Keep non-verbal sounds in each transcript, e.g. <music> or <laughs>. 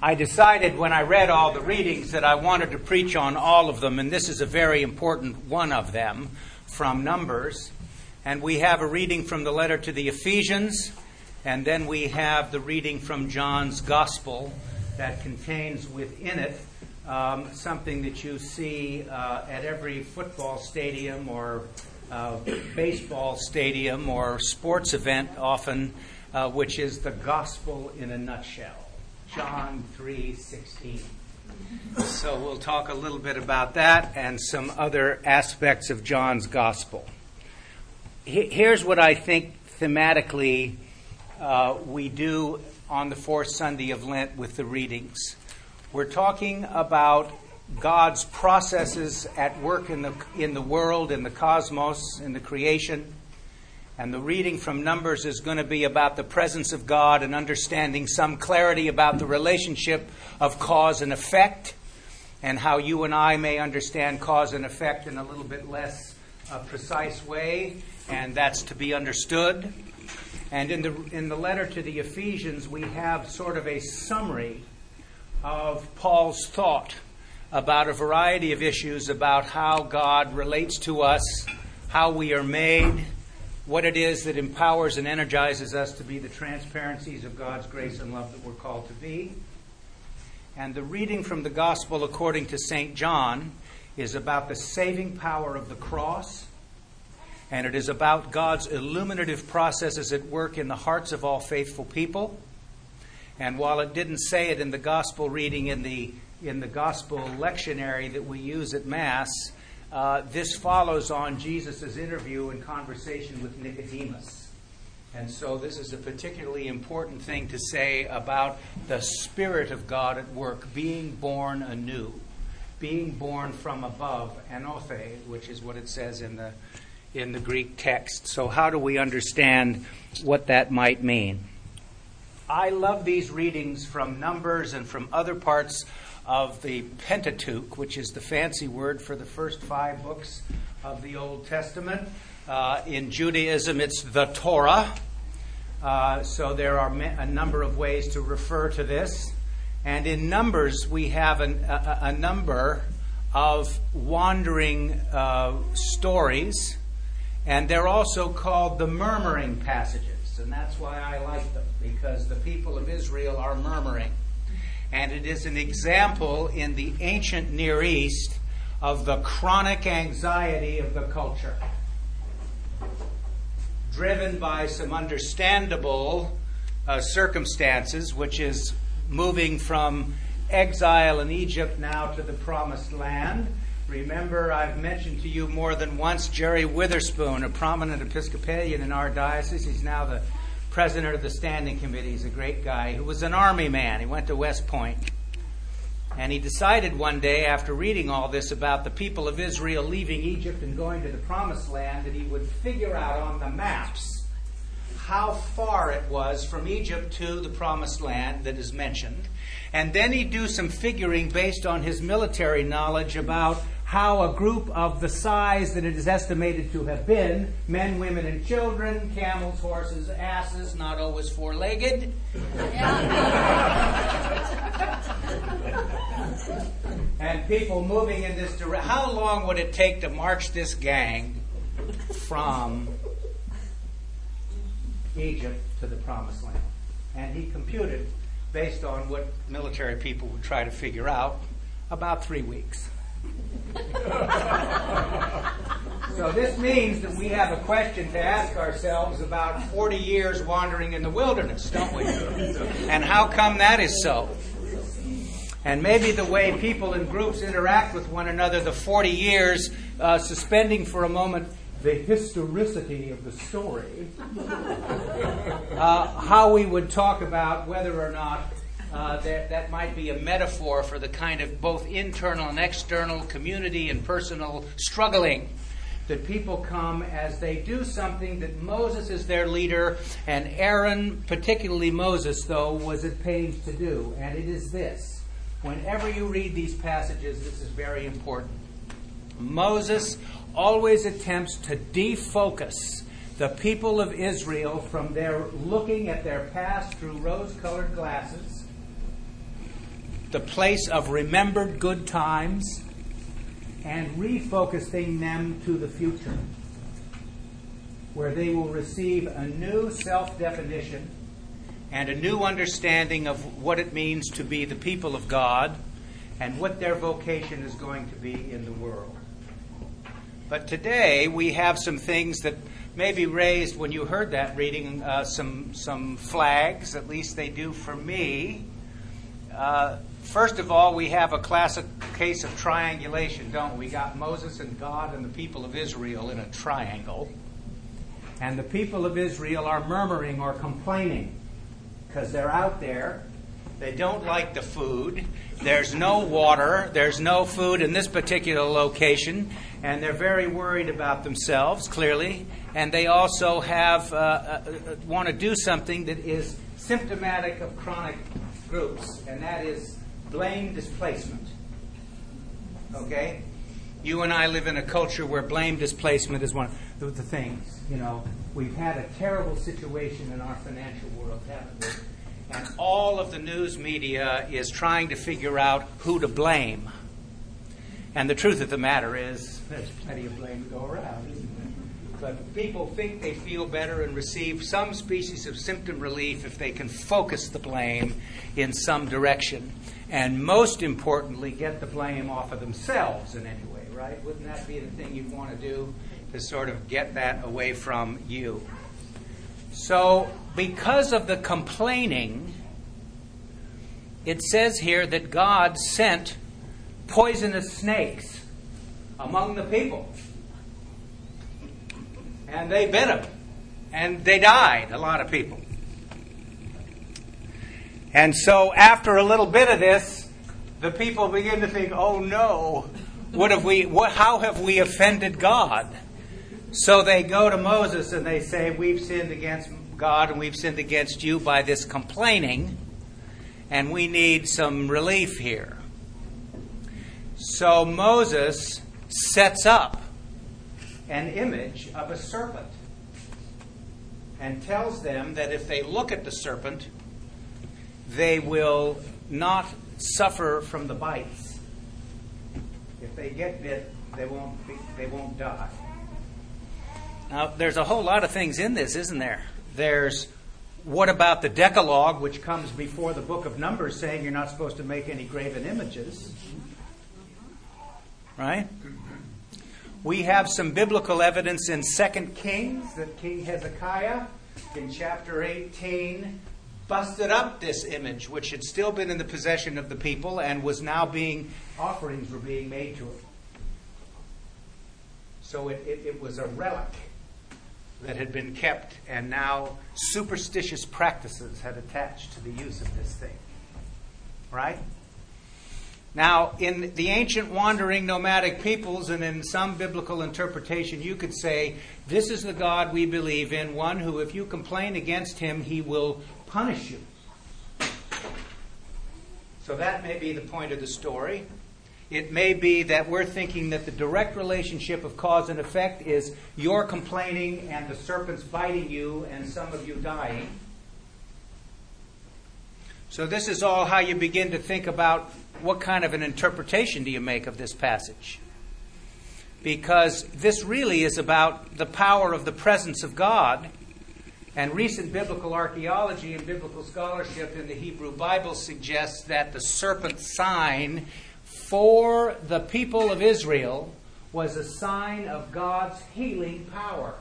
I decided when I read all the readings that I wanted to preach on all of them, and this is a very important one of them from Numbers. And we have a reading from the letter to the Ephesians, and then we have the reading from John's Gospel that contains within it um, something that you see uh, at every football stadium or uh, baseball stadium or sports event often, uh, which is the gospel in a nutshell. John 3:16. So we'll talk a little bit about that and some other aspects of John's gospel. Here's what I think thematically uh, we do on the fourth Sunday of Lent with the readings. We're talking about God's processes at work in the, in the world, in the cosmos, in the creation. And the reading from Numbers is going to be about the presence of God and understanding some clarity about the relationship of cause and effect, and how you and I may understand cause and effect in a little bit less uh, precise way, and that's to be understood. And in the, in the letter to the Ephesians, we have sort of a summary of Paul's thought about a variety of issues about how God relates to us, how we are made, what it is that empowers and energizes us to be the transparencies of God's grace and love that we're called to be. And the reading from the Gospel according to St. John is about the saving power of the cross, and it is about God's illuminative processes at work in the hearts of all faithful people. And while it didn't say it in the Gospel reading in the in the gospel lectionary that we use at Mass, uh, this follows on Jesus' interview and conversation with Nicodemus. And so, this is a particularly important thing to say about the Spirit of God at work, being born anew, being born from above, anothen, which is what it says in the, in the Greek text. So, how do we understand what that might mean? I love these readings from Numbers and from other parts of the Pentateuch, which is the fancy word for the first five books of the Old Testament. Uh, in Judaism, it's the Torah. Uh, so there are a number of ways to refer to this. And in Numbers, we have an, a, a, number of wandering uh, stories, and they're also called the murmuring passages. And that's why I like them, because the people of Israel are murmuring and it is an example in the ancient Near East of the chronic anxiety of the culture, driven by some understandable uh, circumstances, which is moving from exile in Egypt now to the promised land. Remember, I've mentioned to you more than once Jerry Witherspoon, a prominent Episcopalian in our diocese. He's now the president of the standing committee. He's a great guy who was an army man. He went to West Point. And he decided one day, after reading all this about the people of Israel leaving Egypt and going to the promised land, that he would figure out on the maps how far it was from Egypt to the promised land that is mentioned. And then he'd do some figuring based on his military knowledge about how a group of the size that it is estimated to have been men, women, and children, camels, horses, asses, not always four legged. <laughs> and people moving in this direction. How long would it take to march this gang from Egypt to the Promised Land? And he computed, based on what military people would try to figure out, about three weeks. <laughs> so this means that we have a question to ask ourselves about 40 years wandering in the wilderness, don't we? And how come that is so? And maybe the way people in groups interact with one another, the 40 years, uh, suspending for a moment the historicity of the story, <laughs> uh, how we would talk about whether or not uh, that, that might be a metaphor for the kind of both internal and external community and personal struggling that people come as they do something that Moses is their leader, and Aaron, particularly Moses, though, was at pains to do. And it is this. Whenever you read these passages, this is very important. Moses always attempts to defocus the people of Israel from their looking at their past through rose colored glasses the place of remembered good times and refocusing them to the future, where they will receive a new self definition and a new understanding of what it means to be the people of God and what their vocation is going to be in the world. But today we have some things that maybe raised when you heard that reading uh, some some flags. At least they do for me. Uh, first of all, we have a classic case of triangulation, don't we? We got Moses and God and the people of Israel in a triangle, and the people of Israel are murmuring or complaining because they're out there. They don't like the food. There's no water. There's no food in this particular location and they're very worried about themselves, clearly, and they also have uh, uh, want to do something that is symptomatic of chronic groups, and that is blame displacement. Okay? You and I live in a culture where blame displacement is one of the things. You know, we've had a terrible situation in our financial world, haven't we? And all of the news media is trying to figure out who to blame. And the truth of the matter is, there's plenty of blame to go around? But people think they feel better and receive some species of symptom relief if they can focus the blame in some direction. And most importantly, get the blame off of themselves in any way, right? Wouldn't that be the thing you'd want to do to sort of get that away from you? So, because of the complaining, it says here that God sent poisonous snakes among the people. And they bit them. And they died, a lot of people. And so after a little bit of this, the people begin to think, oh no, what have we, what, how have we offended God? So they go to Moses and they say, We've sinned against God and we've sinned against you by this complaining, and we need some relief here. So Moses sets up an image of a serpent and tells them that if they look at the serpent, they will not suffer from the bites. If they get bit, they won't be, they won't die. Now, there's a whole lot of things in this, isn't there? There's what about the Decalogue, which comes before the book of Numbers, saying you're not supposed to make any graven images right? We have some biblical evidence in 2 Kings that King Hezekiah in chapter 18 busted up this image, which had still been in the possession of the people and was now being, offerings were being made to it. So it, it, it was a relic that had been kept, and now superstitious practices had attached to the use of this thing. Right? Now, in the ancient wandering nomadic peoples and in some biblical interpretation, you could say, This is the God we believe in, one who, if you complain against him, he will punish you. So that may be the point of the story. It may be that we're thinking that the direct relationship of cause and effect is your complaining and the serpents biting you and some of you dying. So, this is all how you begin to think about what kind of an interpretation do you make of this passage? Because this really is about the power of the presence of God. And recent biblical archaeology and biblical scholarship in the Hebrew Bible suggests that the serpent sign for the people of Israel was a sign of God's healing power.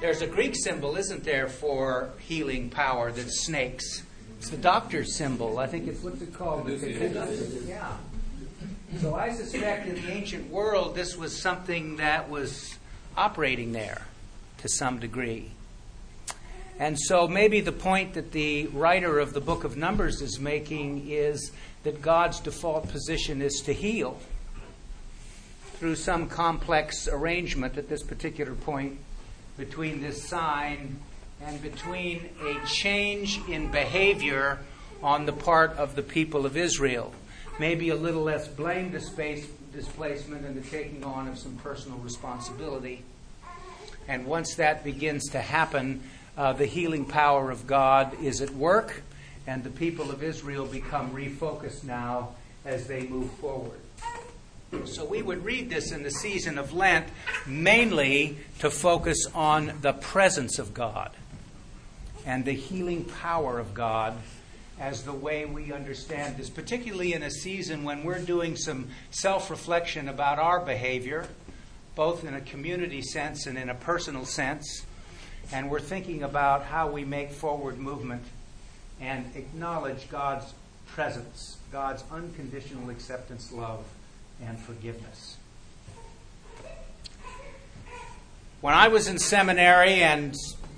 There's a Greek symbol, isn't there, for healing power that's snakes. It's the doctor's symbol. I think it's what's it called? Yeah. So I suspect in the ancient world this was something that was operating there to some degree. And so maybe the point that the writer of the book of Numbers is making is that God's default position is to heal through some complex arrangement at this particular point between this sign and between a change in behavior on the part of the people of Israel. Maybe a little less blame displacement and the taking on of some personal responsibility. And once that begins to happen, uh, the healing power of God is at work, and the people of Israel become refocused now as they move forward. So we would read this in the season of Lent mainly to focus on the presence of God and the healing power of God as the way we understand this, particularly in a season when we're doing some self reflection about our behavior, both in a community sense and in a personal sense, and we're thinking about how we make forward movement and acknowledge God's presence, God's unconditional acceptance, love, and forgiveness. When I was in seminary and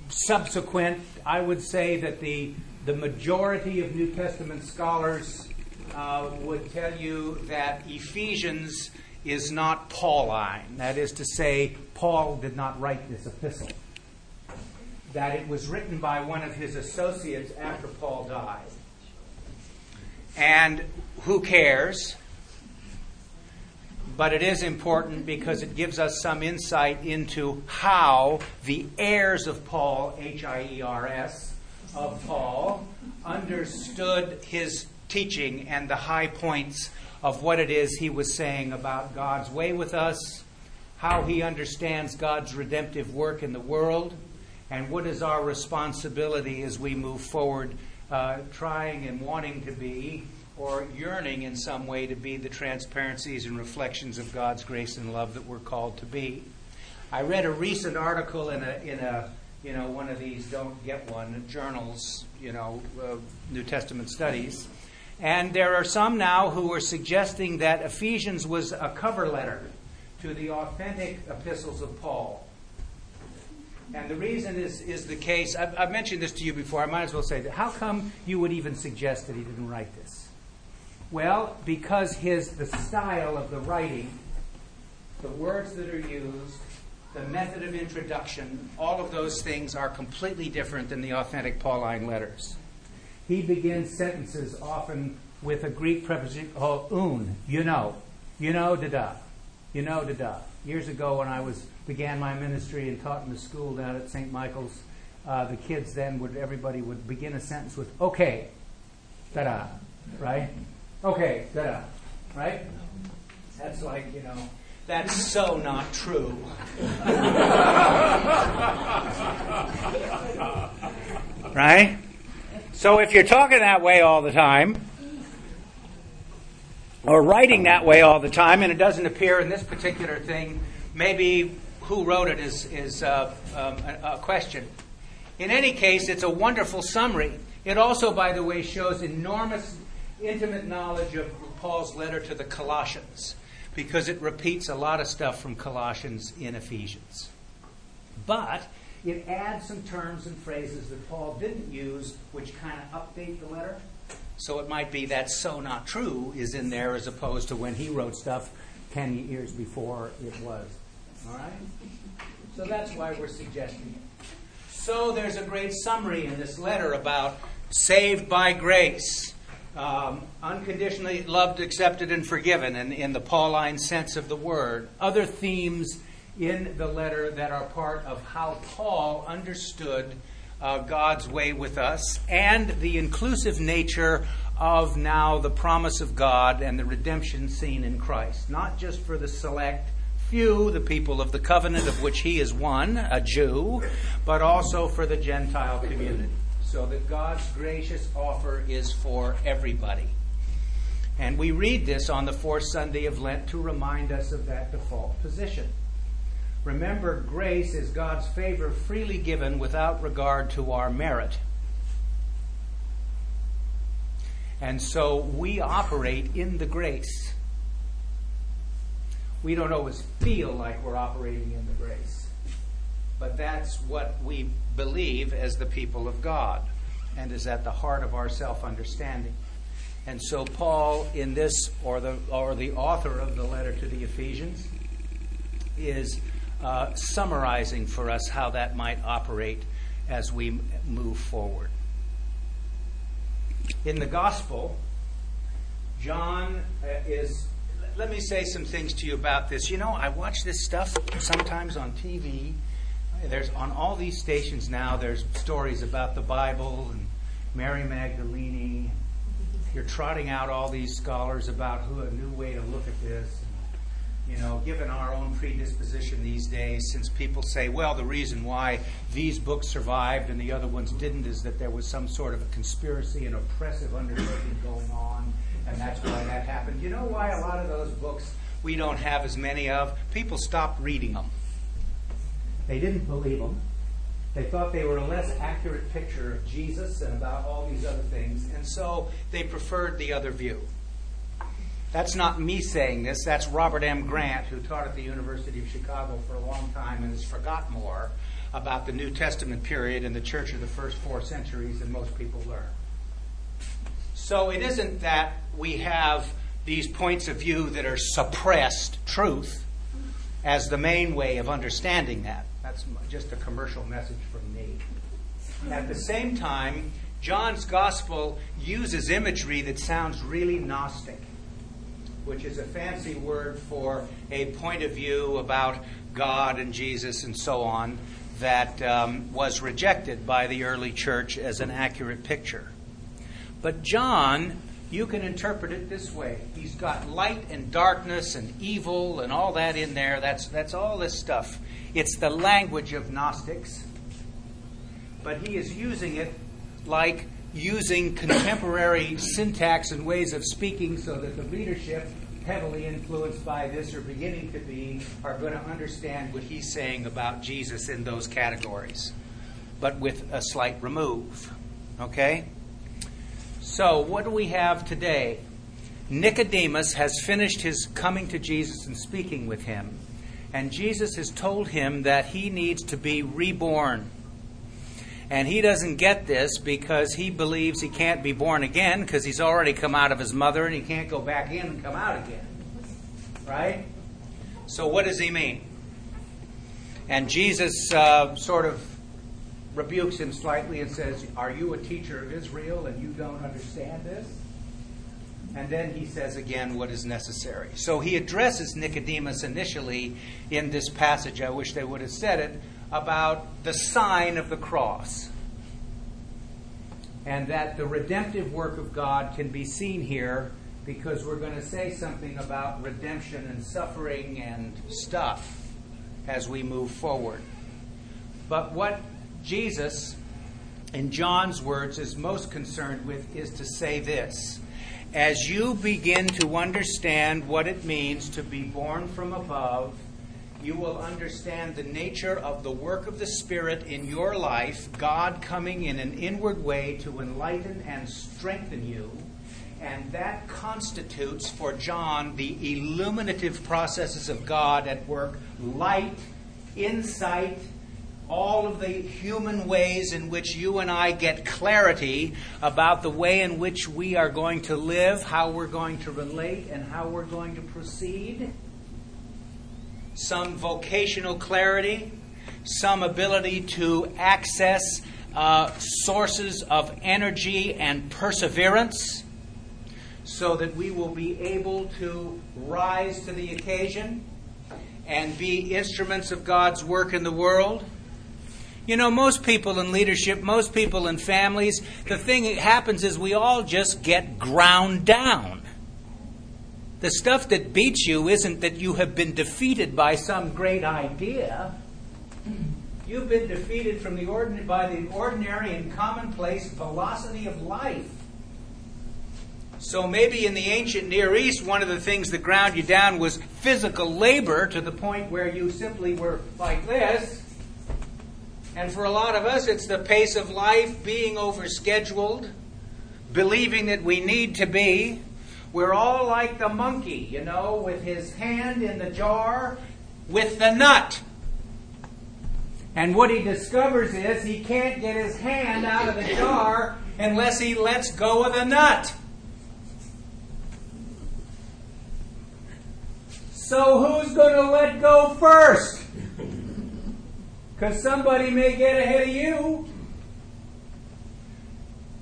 subsequent, I would say that the, the majority of New Testament scholars uh, would tell you that Ephesians is not Pauline. That is to say, Paul did not write this epistle. That it was written by one of his associates after Paul died. And who cares? But it is important because it gives us some insight into how the heirs of Paul, H I E R S, of Paul, understood his teaching and the high points of what it is he was saying about God's way with us, how he understands God's redemptive work in the world, and what is our responsibility as we move forward, uh, trying and wanting to be or yearning in some way to be the transparencies and reflections of God's grace and love that we're called to be. I read a recent article in a in a you know one of these don't get one journals you know uh, New Testament studies, and there are some now who are suggesting that Ephesians was a cover letter to the authentic epistles of Paul. And the reason is, is the case, I've, I've mentioned this to you before, I might as well say that. How come you would even suggest that he didn't write this? Well, because his the style of the writing, the words that are used, the method of introduction, all of those things are completely different than the authentic Pauline letters. He begins sentences often with a Greek preposition, oh, un, you know, you know, da da, you know, da da. Years ago, when I was began my ministry and taught in the school down at St. Michael's, uh, the kids then would everybody would begin a sentence with okay, da da, right? Okay, da right? That's like, you know, that's so not true. <laughs> right? So if you're talking that way all the time, or writing that way all the time, and it doesn't appear in this particular thing, maybe who wrote it is, is uh, um, a, a question. In any case, it's a wonderful summary. It also, by the way, shows enormous intimate knowledge of Paul's letter to the Colossians because it repeats a lot of stuff from Colossians in Ephesians. But it adds some terms and phrases that Paul didn't use, which kind of update the letter. So it might be that so not true is in there as opposed to when he wrote stuff 10 years before it was. All right? So that's why we're suggesting it. So there's a great summary in this letter about saved by grace um, unconditionally loved, accepted, and forgiven in, in the Pauline sense of the word. Other themes in the letter that are part of how Paul understood uh, God's way with us and the inclusive nature of now the promise of God and the redemption seen in Christ. Not just for the select few, the people of the covenant of which he is one, a Jew, but also for the Gentile community so that God's gracious offer is for everybody. And we read this on the fourth Sunday of Lent to remind us of that default position. Remember, grace is God's favor freely given without regard to our merit. And so we operate in the grace. We don't always feel like we're operating in the grace but that's what we believe as the people of God and is at the heart of our self understanding. And so, Paul, in this, or the, or the author of the letter to the Ephesians, is uh, summarizing for us how that might operate as we move forward. In the gospel, John uh, is. Let me say some things to you about this. You know, I watch this stuff sometimes on TV, there's on all these stations now. There's stories about the Bible and Mary Magdalene. You're trotting out all these scholars about who a new way to look at this. You know, given our own predisposition these days, since people say, well, the reason why these books survived and the other ones didn't is that there was some sort of a conspiracy and oppressive undertaking going on, and that's why that happened. You know why a lot of those books we don't have as many of? People stopped reading them. They didn't believe them. They thought they were a less accurate picture of Jesus and about all these other things, and so they preferred the other view. That's not me saying this, that's Robert M. Grant, who taught at the University of Chicago for a long time and has forgot more about the New Testament period and the church of the first four centuries than most people learn. So it isn't that we have these points of view that are suppressed truth as the main way of understanding that. That's just a commercial message from me. At the same time, John's gospel uses imagery that sounds really Gnostic, which is a fancy word for a point of view about God and Jesus and so on that um, was rejected by the early church as an accurate picture. But John, you can interpret it this way. He's got light and darkness and evil and all that in there. That's, that's all this stuff. It's the language of Gnostics, but he is using it like using contemporary syntax and ways of speaking so that the readership, heavily influenced by this or beginning to be, are going to understand what he's saying about Jesus in those categories, but with a slight remove. Okay? So, what do we have today? Nicodemus has finished his coming to Jesus and speaking with him and Jesus has told him that he needs to be reborn. And he doesn't get this because he believes he can't be born again because he's already come out of his mother and he can't go back in and come out again. Right? So, what does he mean? And Jesus uh, sort of rebukes him slightly and says, Are you a teacher of Israel and you don't understand this? And then he says again what is necessary. So he addresses Nicodemus initially in this passage. I wish they would have said it about the sign of the cross. And that the redemptive work of God can be seen here because we're going to say something about redemption and suffering and stuff as we move forward. But what Jesus, in John's words, is most concerned with is to say this as you begin to understand what it means to be born from above, you will understand the nature of the work of the Spirit in your life, God coming in an inward way to enlighten and strengthen you. And that constitutes for John the illuminative processes of God at work light, insight, all of the human ways in which you and I get clarity about the way in which we are going to live, how we're going to relate, and how we're going to proceed. Some vocational clarity, some ability to access uh, sources of energy and perseverance so that we will be able to rise to the occasion and be instruments of God's work in the world you know, most people in leadership, most people in families, the thing that happens is we all just get ground down. The stuff that beats you isn't that you have been defeated by some great idea. You've been defeated from the ordinary, by the ordinary and commonplace velocity of life. So maybe in the ancient Near East, one of the things that ground you down was physical labor to the point where you simply were like this and for a lot of us, it's the pace of life being overscheduled, believing that we need to be. We're all like the monkey, you know, with his hand in the jar with the nut. And what he discovers is he can't get his hand out of the jar unless he lets go of the nut. So who's going to let go first? Because somebody may get ahead of you.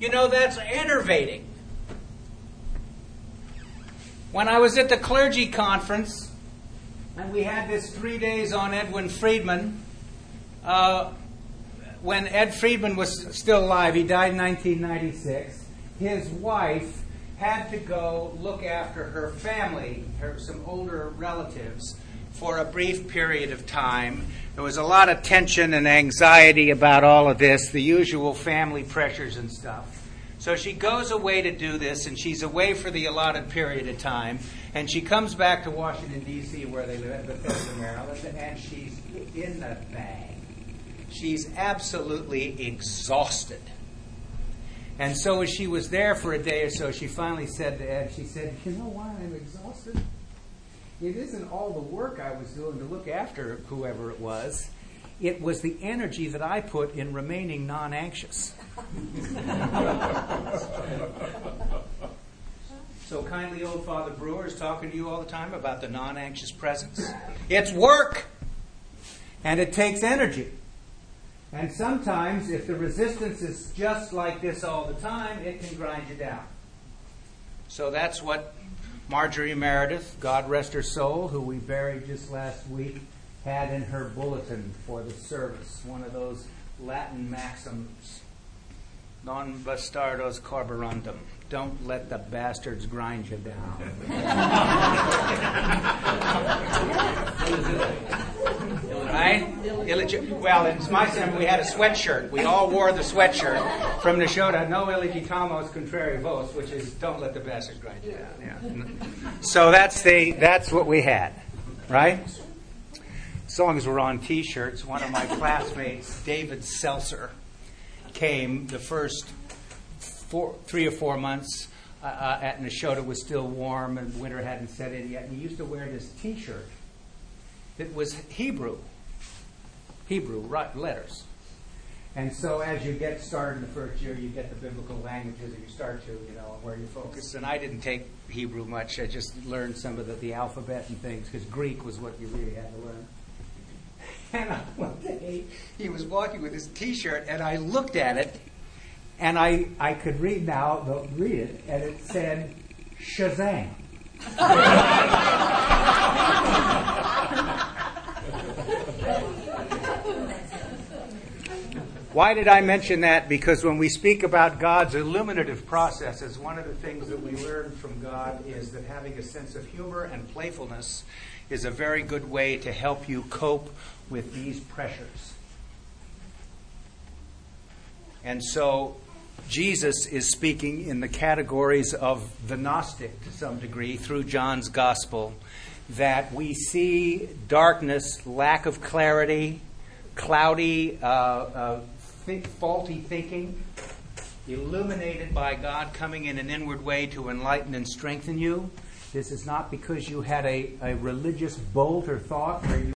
You know, that's enervating. When I was at the clergy conference, and we had this three days on Edwin Friedman, uh, when Ed Friedman was still alive, he died in 1996, his wife had to go look after her family, her, some older relatives, for a brief period of time. There was a lot of tension and anxiety about all of this, the usual family pressures and stuff. So she goes away to do this, and she's away for the allotted period of time. And she comes back to Washington, D.C., where they live Bethesda, Maryland, and she's in the bag. She's absolutely exhausted. And so, as she was there for a day or so, she finally said to Ed, she said, You know why I'm exhausted? It isn't all the work I was doing to look after whoever it was, it was the energy that I put in remaining non anxious. <laughs> so, kindly old Father Breuer is talking to you all the time about the non anxious presence. It's work, and it takes energy. And sometimes, if the resistance is just like this all the time, it can grind you down. So that's what Marjorie Meredith, God rest her soul, who we buried just last week, had in her bulletin for the service. One of those Latin maxims Non bastardos carborundum. Don't let the bastards grind you down. <laughs> right? Well, in my time, we had a sweatshirt. We all wore the sweatshirt from Nashotah, no illegitamos contrary vos, which is don't let the bastards grind you down. Yeah. So that's, the, that's what we had, right? As long as we're on t shirts, one of my classmates, David Seltzer, came the first four, three or four months uh, uh, at Nashotah was still warm and winter hadn't set in yet. And he used to wear this T-shirt that was Hebrew, Hebrew letters. And so as you get started in the first year, you get the biblical languages, and you start to, you know, where you focus. And I didn't take Hebrew much. I just learned some of the, the alphabet and things, because Greek was what you really had to learn. <laughs> And one day, he was walking with his T-shirt, and I looked at it, and I, I could read now, read it, and it said Shazam. <laughs> Why did I mention that? Because when we speak about God's illuminative processes, one of the things that we learn from God is that having a sense of humor and playfulness is a very good way to help you cope with these pressures. And so Jesus is speaking in the categories of the Gnostic to some degree through John's Gospel that we see darkness, lack of clarity, cloudy, uh, uh, faulty thinking, illuminated by God coming in an inward way to enlighten and strengthen you. This is not because you had a, a religious bolt or thought where you